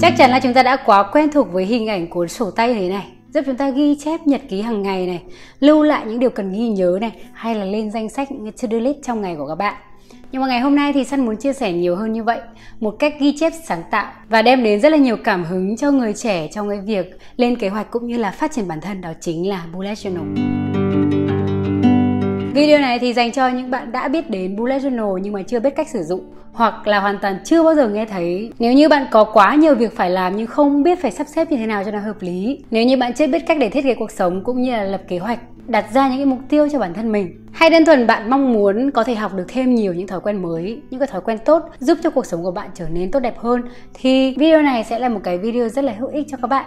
Chắc chắn là chúng ta đã quá quen thuộc với hình ảnh cuốn sổ tay thế này giúp chúng ta ghi chép nhật ký hàng ngày này, lưu lại những điều cần ghi nhớ này hay là lên danh sách những to-do list trong ngày của các bạn. Nhưng mà ngày hôm nay thì Sun muốn chia sẻ nhiều hơn như vậy Một cách ghi chép sáng tạo Và đem đến rất là nhiều cảm hứng cho người trẻ trong cái việc lên kế hoạch cũng như là phát triển bản thân Đó chính là Bullet Journal Video này thì dành cho những bạn đã biết đến Bullet Journal nhưng mà chưa biết cách sử dụng hoặc là hoàn toàn chưa bao giờ nghe thấy. Nếu như bạn có quá nhiều việc phải làm nhưng không biết phải sắp xếp như thế nào cho nó hợp lý. Nếu như bạn chưa biết cách để thiết kế cuộc sống cũng như là lập kế hoạch, đặt ra những cái mục tiêu cho bản thân mình. Hay đơn thuần bạn mong muốn có thể học được thêm nhiều những thói quen mới, những cái thói quen tốt giúp cho cuộc sống của bạn trở nên tốt đẹp hơn thì video này sẽ là một cái video rất là hữu ích cho các bạn.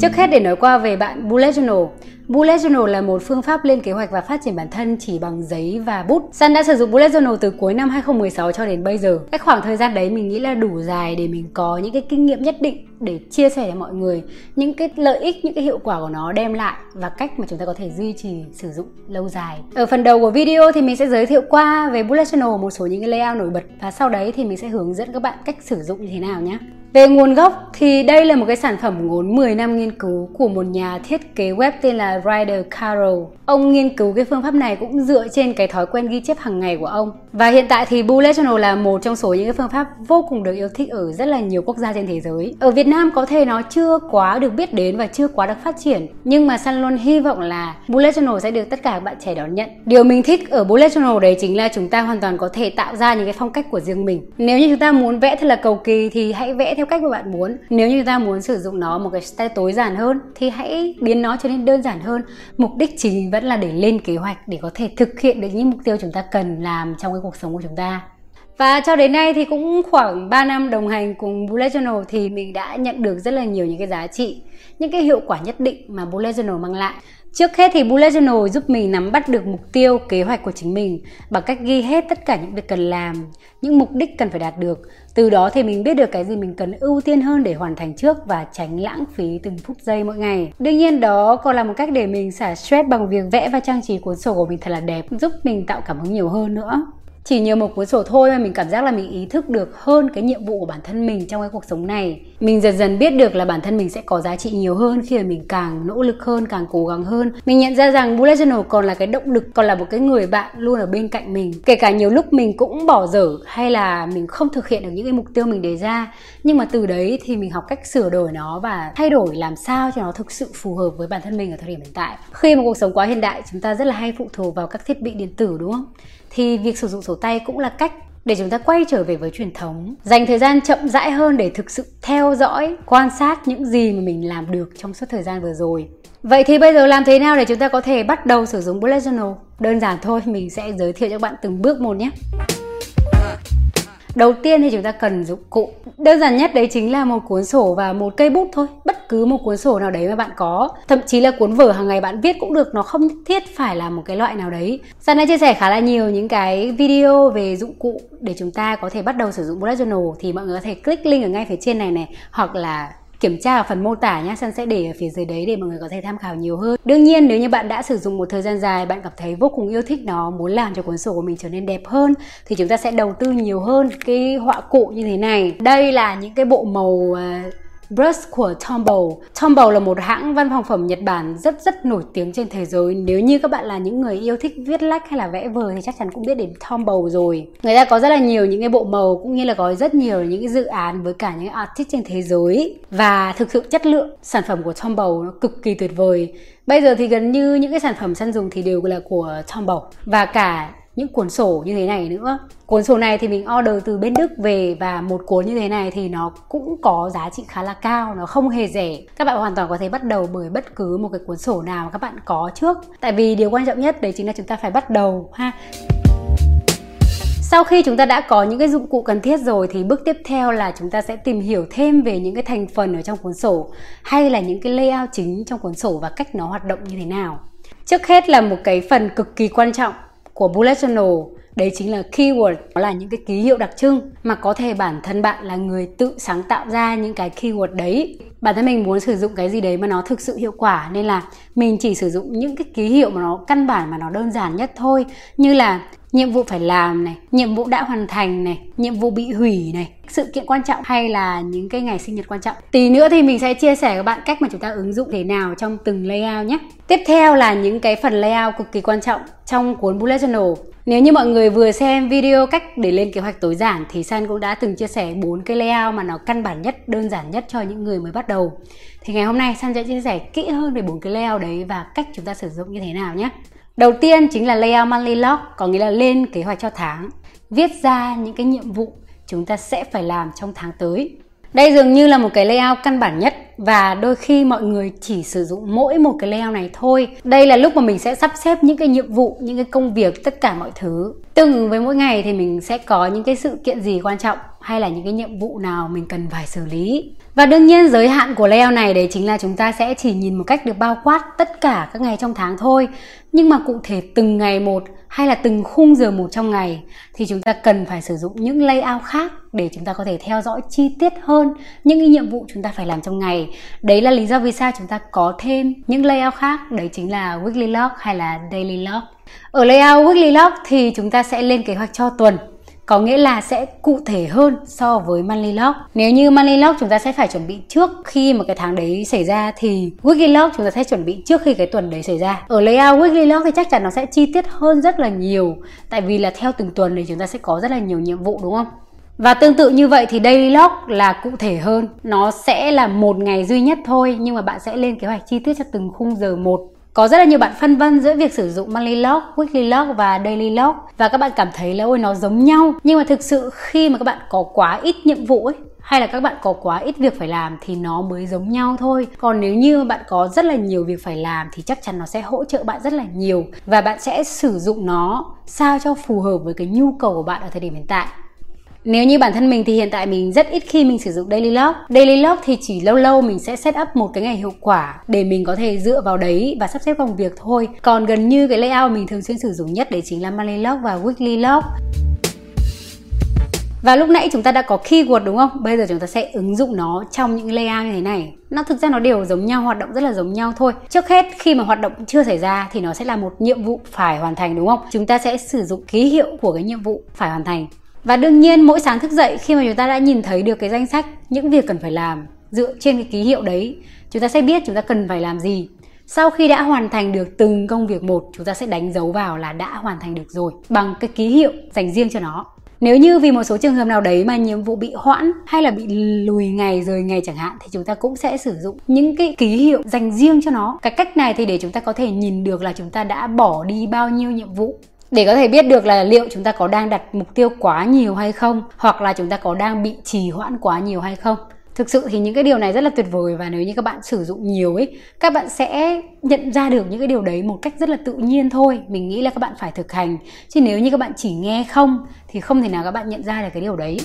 Trước hết để nói qua về bạn Bullet Journal Bullet Journal là một phương pháp lên kế hoạch và phát triển bản thân chỉ bằng giấy và bút. Sun đã sử dụng Bullet Journal từ cuối năm 2016 cho đến bây giờ. Cái khoảng thời gian đấy mình nghĩ là đủ dài để mình có những cái kinh nghiệm nhất định để chia sẻ với mọi người những cái lợi ích, những cái hiệu quả của nó đem lại và cách mà chúng ta có thể duy trì sử dụng lâu dài. Ở phần đầu của video thì mình sẽ giới thiệu qua về Bullet Journal một số những cái layout nổi bật và sau đấy thì mình sẽ hướng dẫn các bạn cách sử dụng như thế nào nhé. Về nguồn gốc thì đây là một cái sản phẩm ngốn 10 năm nghiên cứu của một nhà thiết kế web tên là Ryder Carroll. Ông nghiên cứu cái phương pháp này cũng dựa trên cái thói quen ghi chép hàng ngày của ông. Và hiện tại thì Bullet Journal là một trong số những cái phương pháp vô cùng được yêu thích ở rất là nhiều quốc gia trên thế giới. Ở Việt Nam Nam có thể nó chưa quá được biết đến và chưa quá được phát triển, nhưng mà Sun luôn hy vọng là Bullet Journal sẽ được tất cả các bạn trẻ đón nhận. Điều mình thích ở Bullet Journal đấy chính là chúng ta hoàn toàn có thể tạo ra những cái phong cách của riêng mình. Nếu như chúng ta muốn vẽ thật là cầu kỳ thì hãy vẽ theo cách mà bạn muốn nếu như chúng ta muốn sử dụng nó một cái style tối giản hơn thì hãy biến nó trở nên đơn giản hơn mục đích chính vẫn là để lên kế hoạch để có thể thực hiện được những mục tiêu chúng ta cần làm trong cái cuộc sống của chúng ta và cho đến nay thì cũng khoảng 3 năm đồng hành cùng Bullet Journal thì mình đã nhận được rất là nhiều những cái giá trị, những cái hiệu quả nhất định mà Bullet Journal mang lại. Trước hết thì Bullet Journal giúp mình nắm bắt được mục tiêu, kế hoạch của chính mình bằng cách ghi hết tất cả những việc cần làm, những mục đích cần phải đạt được. Từ đó thì mình biết được cái gì mình cần ưu tiên hơn để hoàn thành trước và tránh lãng phí từng phút giây mỗi ngày. Đương nhiên đó còn là một cách để mình xả stress bằng việc vẽ và trang trí cuốn sổ của mình thật là đẹp, giúp mình tạo cảm hứng nhiều hơn nữa chỉ nhờ một cuốn sổ thôi mà mình cảm giác là mình ý thức được hơn cái nhiệm vụ của bản thân mình trong cái cuộc sống này. Mình dần dần biết được là bản thân mình sẽ có giá trị nhiều hơn khi mà mình càng nỗ lực hơn, càng cố gắng hơn. Mình nhận ra rằng bullet journal còn là cái động lực, còn là một cái người bạn luôn ở bên cạnh mình. Kể cả nhiều lúc mình cũng bỏ dở hay là mình không thực hiện được những cái mục tiêu mình đề ra. Nhưng mà từ đấy thì mình học cách sửa đổi nó và thay đổi làm sao cho nó thực sự phù hợp với bản thân mình ở thời điểm hiện tại. Khi mà cuộc sống quá hiện đại, chúng ta rất là hay phụ thuộc vào các thiết bị điện tử, đúng không? Thì việc sử dụng sổ tay cũng là cách để chúng ta quay trở về với truyền thống. Dành thời gian chậm rãi hơn để thực sự theo dõi, quan sát những gì mà mình làm được trong suốt thời gian vừa rồi. Vậy thì bây giờ làm thế nào để chúng ta có thể bắt đầu sử dụng bullet journal? Đơn giản thôi, mình sẽ giới thiệu cho các bạn từng bước một nhé đầu tiên thì chúng ta cần dụng cụ. Đơn giản nhất đấy chính là một cuốn sổ và một cây bút thôi. Bất cứ một cuốn sổ nào đấy mà bạn có. Thậm chí là cuốn vở hàng ngày bạn viết cũng được, nó không thiết phải là một cái loại nào đấy. Giang đã chia sẻ khá là nhiều những cái video về dụng cụ để chúng ta có thể bắt đầu sử dụng bullet journal thì mọi người có thể click link ở ngay phía trên này này, hoặc là kiểm tra ở phần mô tả nhé Sun sẽ để ở phía dưới đấy để mọi người có thể tham khảo nhiều hơn. Đương nhiên nếu như bạn đã sử dụng một thời gian dài bạn cảm thấy vô cùng yêu thích nó muốn làm cho cuốn sổ của mình trở nên đẹp hơn thì chúng ta sẽ đầu tư nhiều hơn cái họa cụ như thế này. Đây là những cái bộ màu uh, brush của Tombow. Tombow là một hãng văn phòng phẩm Nhật Bản rất rất nổi tiếng trên thế giới. Nếu như các bạn là những người yêu thích viết lách hay là vẽ vời thì chắc chắn cũng biết đến Tombow rồi. Người ta có rất là nhiều những cái bộ màu cũng như là có rất nhiều những cái dự án với cả những artist trên thế giới và thực sự chất lượng sản phẩm của Tombow nó cực kỳ tuyệt vời. Bây giờ thì gần như những cái sản phẩm săn dùng thì đều là của Tombow và cả những cuốn sổ như thế này nữa. Cuốn sổ này thì mình order từ bên Đức về và một cuốn như thế này thì nó cũng có giá trị khá là cao, nó không hề rẻ. Các bạn hoàn toàn có thể bắt đầu bởi bất cứ một cái cuốn sổ nào các bạn có trước. Tại vì điều quan trọng nhất đấy chính là chúng ta phải bắt đầu, ha. Sau khi chúng ta đã có những cái dụng cụ cần thiết rồi thì bước tiếp theo là chúng ta sẽ tìm hiểu thêm về những cái thành phần ở trong cuốn sổ, hay là những cái layout chính trong cuốn sổ và cách nó hoạt động như thế nào. Trước hết là một cái phần cực kỳ quan trọng của bullet journal. Đấy chính là keyword đó là những cái ký hiệu đặc trưng mà có thể bản thân bạn là người tự sáng tạo ra những cái keyword đấy bản thân mình muốn sử dụng cái gì đấy mà nó thực sự hiệu quả nên là mình chỉ sử dụng những cái ký hiệu mà nó căn bản mà nó đơn giản nhất thôi. Như là nhiệm vụ phải làm này nhiệm vụ đã hoàn thành này nhiệm vụ bị hủy này sự kiện quan trọng hay là những cái ngày sinh nhật quan trọng. Tí nữa thì mình sẽ chia sẻ với các bạn cách mà chúng ta ứng dụng thế nào trong từng layout nhé. Tiếp theo là những cái phần layout cực kỳ quan trọng trong cuốn bullet journal. Nếu như mọi người vừa xem video cách để lên kế hoạch tối giản thì San cũng đã từng chia sẻ bốn cái layout mà nó căn bản nhất, đơn giản nhất cho những người mới bắt đầu đầu. Thì ngày hôm nay San sẽ chia sẻ kỹ hơn về bốn cái layout đấy và cách chúng ta sử dụng như thế nào nhé. Đầu tiên chính là layout monthly log, có nghĩa là lên kế hoạch cho tháng. Viết ra những cái nhiệm vụ chúng ta sẽ phải làm trong tháng tới. Đây dường như là một cái layout căn bản nhất và đôi khi mọi người chỉ sử dụng mỗi một cái layout này thôi. Đây là lúc mà mình sẽ sắp xếp những cái nhiệm vụ, những cái công việc, tất cả mọi thứ. Tương ứng với mỗi ngày thì mình sẽ có những cái sự kiện gì quan trọng hay là những cái nhiệm vụ nào mình cần phải xử lý. Và đương nhiên giới hạn của layout này đấy chính là chúng ta sẽ chỉ nhìn một cách được bao quát tất cả các ngày trong tháng thôi. Nhưng mà cụ thể từng ngày một hay là từng khung giờ một trong ngày thì chúng ta cần phải sử dụng những layout khác để chúng ta có thể theo dõi chi tiết hơn những cái nhiệm vụ chúng ta phải làm trong ngày. Đấy là lý do vì sao chúng ta có thêm những layout khác, đấy chính là weekly log hay là daily log. Ở layout weekly log thì chúng ta sẽ lên kế hoạch cho tuần có nghĩa là sẽ cụ thể hơn so với monthly log. Nếu như monthly log chúng ta sẽ phải chuẩn bị trước khi mà cái tháng đấy xảy ra thì weekly log chúng ta sẽ chuẩn bị trước khi cái tuần đấy xảy ra. Ở layout weekly log thì chắc chắn nó sẽ chi tiết hơn rất là nhiều tại vì là theo từng tuần thì chúng ta sẽ có rất là nhiều nhiệm vụ đúng không? Và tương tự như vậy thì daily log là cụ thể hơn. Nó sẽ là một ngày duy nhất thôi nhưng mà bạn sẽ lên kế hoạch chi tiết cho từng khung giờ một có rất là nhiều bạn phân vân giữa việc sử dụng monthly log, weekly log và daily log và các bạn cảm thấy là ôi nó giống nhau. Nhưng mà thực sự khi mà các bạn có quá ít nhiệm vụ ấy hay là các bạn có quá ít việc phải làm thì nó mới giống nhau thôi. Còn nếu như bạn có rất là nhiều việc phải làm thì chắc chắn nó sẽ hỗ trợ bạn rất là nhiều và bạn sẽ sử dụng nó sao cho phù hợp với cái nhu cầu của bạn ở thời điểm hiện tại. Nếu như bản thân mình thì hiện tại mình rất ít khi mình sử dụng daily log. Daily log thì chỉ lâu lâu mình sẽ set up một cái ngày hiệu quả để mình có thể dựa vào đấy và sắp xếp công việc thôi. Còn gần như cái layout mình thường xuyên sử dụng nhất đấy chính là monthly log và weekly log. Và lúc nãy chúng ta đã có keyword đúng không? Bây giờ chúng ta sẽ ứng dụng nó trong những layout như thế này. Nó thực ra nó đều giống nhau, hoạt động rất là giống nhau thôi. Trước hết khi mà hoạt động chưa xảy ra thì nó sẽ là một nhiệm vụ phải hoàn thành đúng không? Chúng ta sẽ sử dụng ký hiệu của cái nhiệm vụ phải hoàn thành và đương nhiên mỗi sáng thức dậy khi mà chúng ta đã nhìn thấy được cái danh sách những việc cần phải làm dựa trên cái ký hiệu đấy, chúng ta sẽ biết chúng ta cần phải làm gì. Sau khi đã hoàn thành được từng công việc một, chúng ta sẽ đánh dấu vào là đã hoàn thành được rồi bằng cái ký hiệu dành riêng cho nó. Nếu như vì một số trường hợp nào đấy mà nhiệm vụ bị hoãn hay là bị lùi ngày rời ngày chẳng hạn thì chúng ta cũng sẽ sử dụng những cái ký hiệu dành riêng cho nó. Cái cách này thì để chúng ta có thể nhìn được là chúng ta đã bỏ đi bao nhiêu nhiệm vụ để có thể biết được là liệu chúng ta có đang đặt mục tiêu quá nhiều hay không, hoặc là chúng ta có đang bị trì hoãn quá nhiều hay không. Thực sự thì những cái điều này rất là tuyệt vời và nếu như các bạn sử dụng nhiều ấy, các bạn sẽ nhận ra được những cái điều đấy một cách rất là tự nhiên thôi. Mình nghĩ là các bạn phải thực hành. Chứ nếu như các bạn chỉ nghe không, thì không thể nào các bạn nhận ra được cái điều đấy.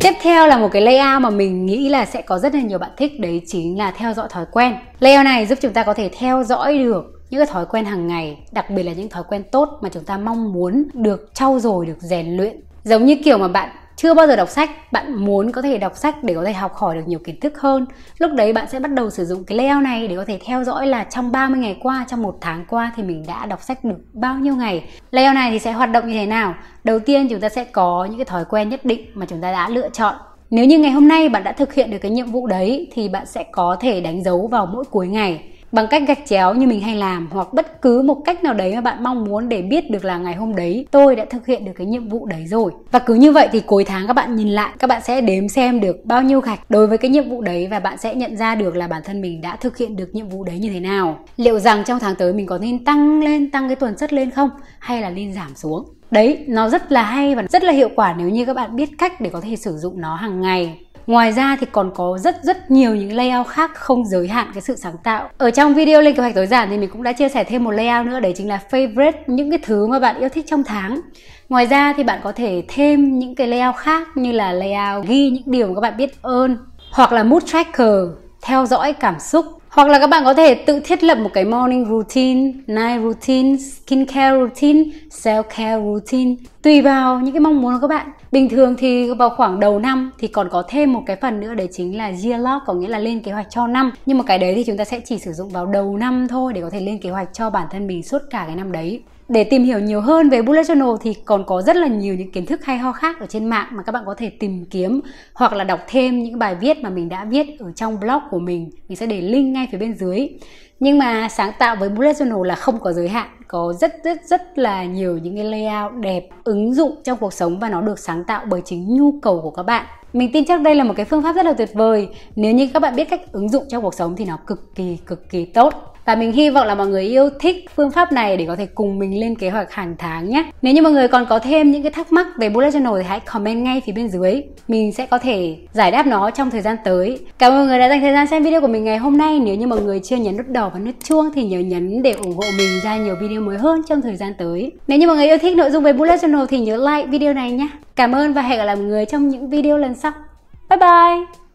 Tiếp theo là một cái layout mà mình nghĩ là sẽ có rất là nhiều bạn thích, đấy chính là theo dõi thói quen. Layout này giúp chúng ta có thể theo dõi được những cái thói quen hàng ngày, đặc biệt là những thói quen tốt mà chúng ta mong muốn được trau dồi, được rèn luyện. Giống như kiểu mà bạn chưa bao giờ đọc sách, bạn muốn có thể đọc sách để có thể học hỏi được nhiều kiến thức hơn. Lúc đấy bạn sẽ bắt đầu sử dụng cái layout này để có thể theo dõi là trong 30 ngày qua, trong một tháng qua thì mình đã đọc sách được bao nhiêu ngày. Layout này thì sẽ hoạt động như thế nào? Đầu tiên chúng ta sẽ có những cái thói quen nhất định mà chúng ta đã lựa chọn. Nếu như ngày hôm nay bạn đã thực hiện được cái nhiệm vụ đấy thì bạn sẽ có thể đánh dấu vào mỗi cuối ngày bằng cách gạch chéo như mình hay làm hoặc bất cứ một cách nào đấy mà bạn mong muốn để biết được là ngày hôm đấy, tôi đã thực hiện được cái nhiệm vụ đấy rồi. Và cứ như vậy thì cuối tháng các bạn nhìn lại, các bạn sẽ đếm xem được bao nhiêu gạch đối với cái nhiệm vụ đấy và bạn sẽ nhận ra được là bản thân mình đã thực hiện được nhiệm vụ đấy như thế nào. Liệu rằng trong tháng tới mình có nên tăng lên, tăng cái tuần suất lên không? Hay là nên giảm xuống? Đấy, nó rất là hay và rất là hiệu quả nếu như các bạn biết cách để có thể sử dụng nó hàng ngày. Ngoài ra thì còn có rất rất nhiều những layout khác không giới hạn cái sự sáng tạo. Ở trong video lên kế hoạch tối giản thì mình cũng đã chia sẻ thêm một layout nữa, đấy chính là favorite, những cái thứ mà bạn yêu thích trong tháng. Ngoài ra thì bạn có thể thêm những cái layout khác như là layout ghi những điều mà các bạn biết ơn, hoặc là mood tracker, theo dõi cảm xúc hoặc là các bạn có thể tự thiết lập một cái morning routine, night routine, skincare routine, self care routine. Tùy vào những cái mong muốn của các bạn. Bình thường thì vào khoảng đầu năm thì còn có thêm một cái phần nữa đấy chính là year log có nghĩa là lên kế hoạch cho năm. Nhưng mà cái đấy thì chúng ta sẽ chỉ sử dụng vào đầu năm thôi để có thể lên kế hoạch cho bản thân mình suốt cả cái năm đấy để tìm hiểu nhiều hơn về bullet journal thì còn có rất là nhiều những kiến thức hay ho khác ở trên mạng mà các bạn có thể tìm kiếm hoặc là đọc thêm những bài viết mà mình đã viết ở trong blog của mình. Mình sẽ để link ngay phía bên dưới. Nhưng mà sáng tạo với bullet journal là không có giới hạn, có rất rất rất là nhiều những cái layout đẹp, ứng dụng trong cuộc sống và nó được sáng tạo bởi chính nhu cầu của các bạn. Mình tin chắc đây là một cái phương pháp rất là tuyệt vời. Nếu như các bạn biết cách ứng dụng trong cuộc sống thì nó cực kỳ cực kỳ tốt và mình hy vọng là mọi người yêu thích phương pháp này để có thể cùng mình lên kế hoạch hàng tháng nhé. Nếu như mọi người còn có thêm những cái thắc mắc về bullet journal thì hãy comment ngay phía bên dưới. Mình sẽ có thể giải đáp nó trong thời gian tới. Cảm ơn mọi người đã dành thời gian xem video của mình ngày hôm nay. Nếu như mọi người chưa nhấn nút đỏ và nút chuông thì nhớ nhấn để ủng hộ mình ra nhiều video mới hơn trong thời gian tới. Nếu như mọi người yêu thích nội dung về bullet journal thì nhớ like video này nhé. Cảm ơn và hẹn gặp lại mọi người trong những video lần sau. Bye bye!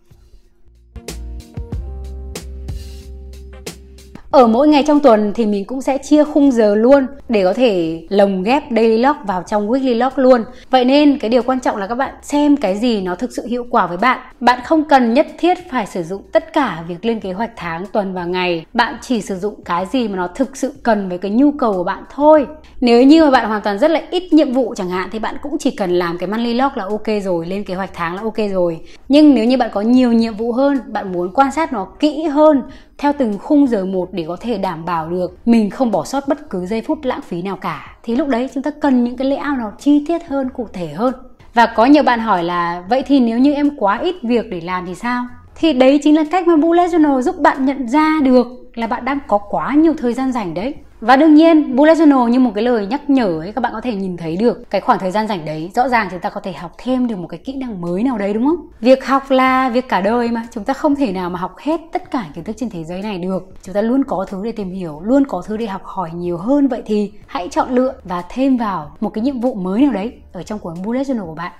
Ở mỗi ngày trong tuần thì mình cũng sẽ chia khung giờ luôn để có thể lồng ghép daily log vào trong weekly log luôn. Vậy nên cái điều quan trọng là các bạn xem cái gì nó thực sự hiệu quả với bạn. Bạn không cần nhất thiết phải sử dụng tất cả việc lên kế hoạch tháng, tuần và ngày. Bạn chỉ sử dụng cái gì mà nó thực sự cần với cái nhu cầu của bạn thôi. Nếu như mà bạn hoàn toàn rất là ít nhiệm vụ chẳng hạn thì bạn cũng chỉ cần làm cái monthly log là ok rồi, lên kế hoạch tháng là ok rồi. Nhưng nếu như bạn có nhiều nhiệm vụ hơn, bạn muốn quan sát nó kỹ hơn theo từng khung giờ một để có thể đảm bảo được mình không bỏ sót bất cứ giây phút lãng phí nào cả. Thì lúc đấy chúng ta cần những cái layout nào chi tiết hơn, cụ thể hơn. Và có nhiều bạn hỏi là, vậy thì nếu như em quá ít việc để làm thì sao? Thì đấy chính là cách mà bullet journal giúp bạn nhận ra được là bạn đang có quá nhiều thời gian rảnh đấy. Và đương nhiên bullet journal như một cái lời nhắc nhở ấy, các bạn có thể nhìn thấy được cái khoảng thời gian rảnh đấy. Rõ ràng chúng ta có thể học thêm được một cái kỹ năng mới nào đấy, đúng không? Việc học là việc cả đời mà. Chúng ta không thể nào mà học hết tất cả kiến thức trên thế giới này được. Chúng ta luôn có thứ để tìm hiểu, luôn có thứ để học hỏi nhiều hơn. Vậy thì hãy chọn lựa và thêm vào một cái nhiệm vụ mới nào đấy ở trong cuốn bullet journal của bạn.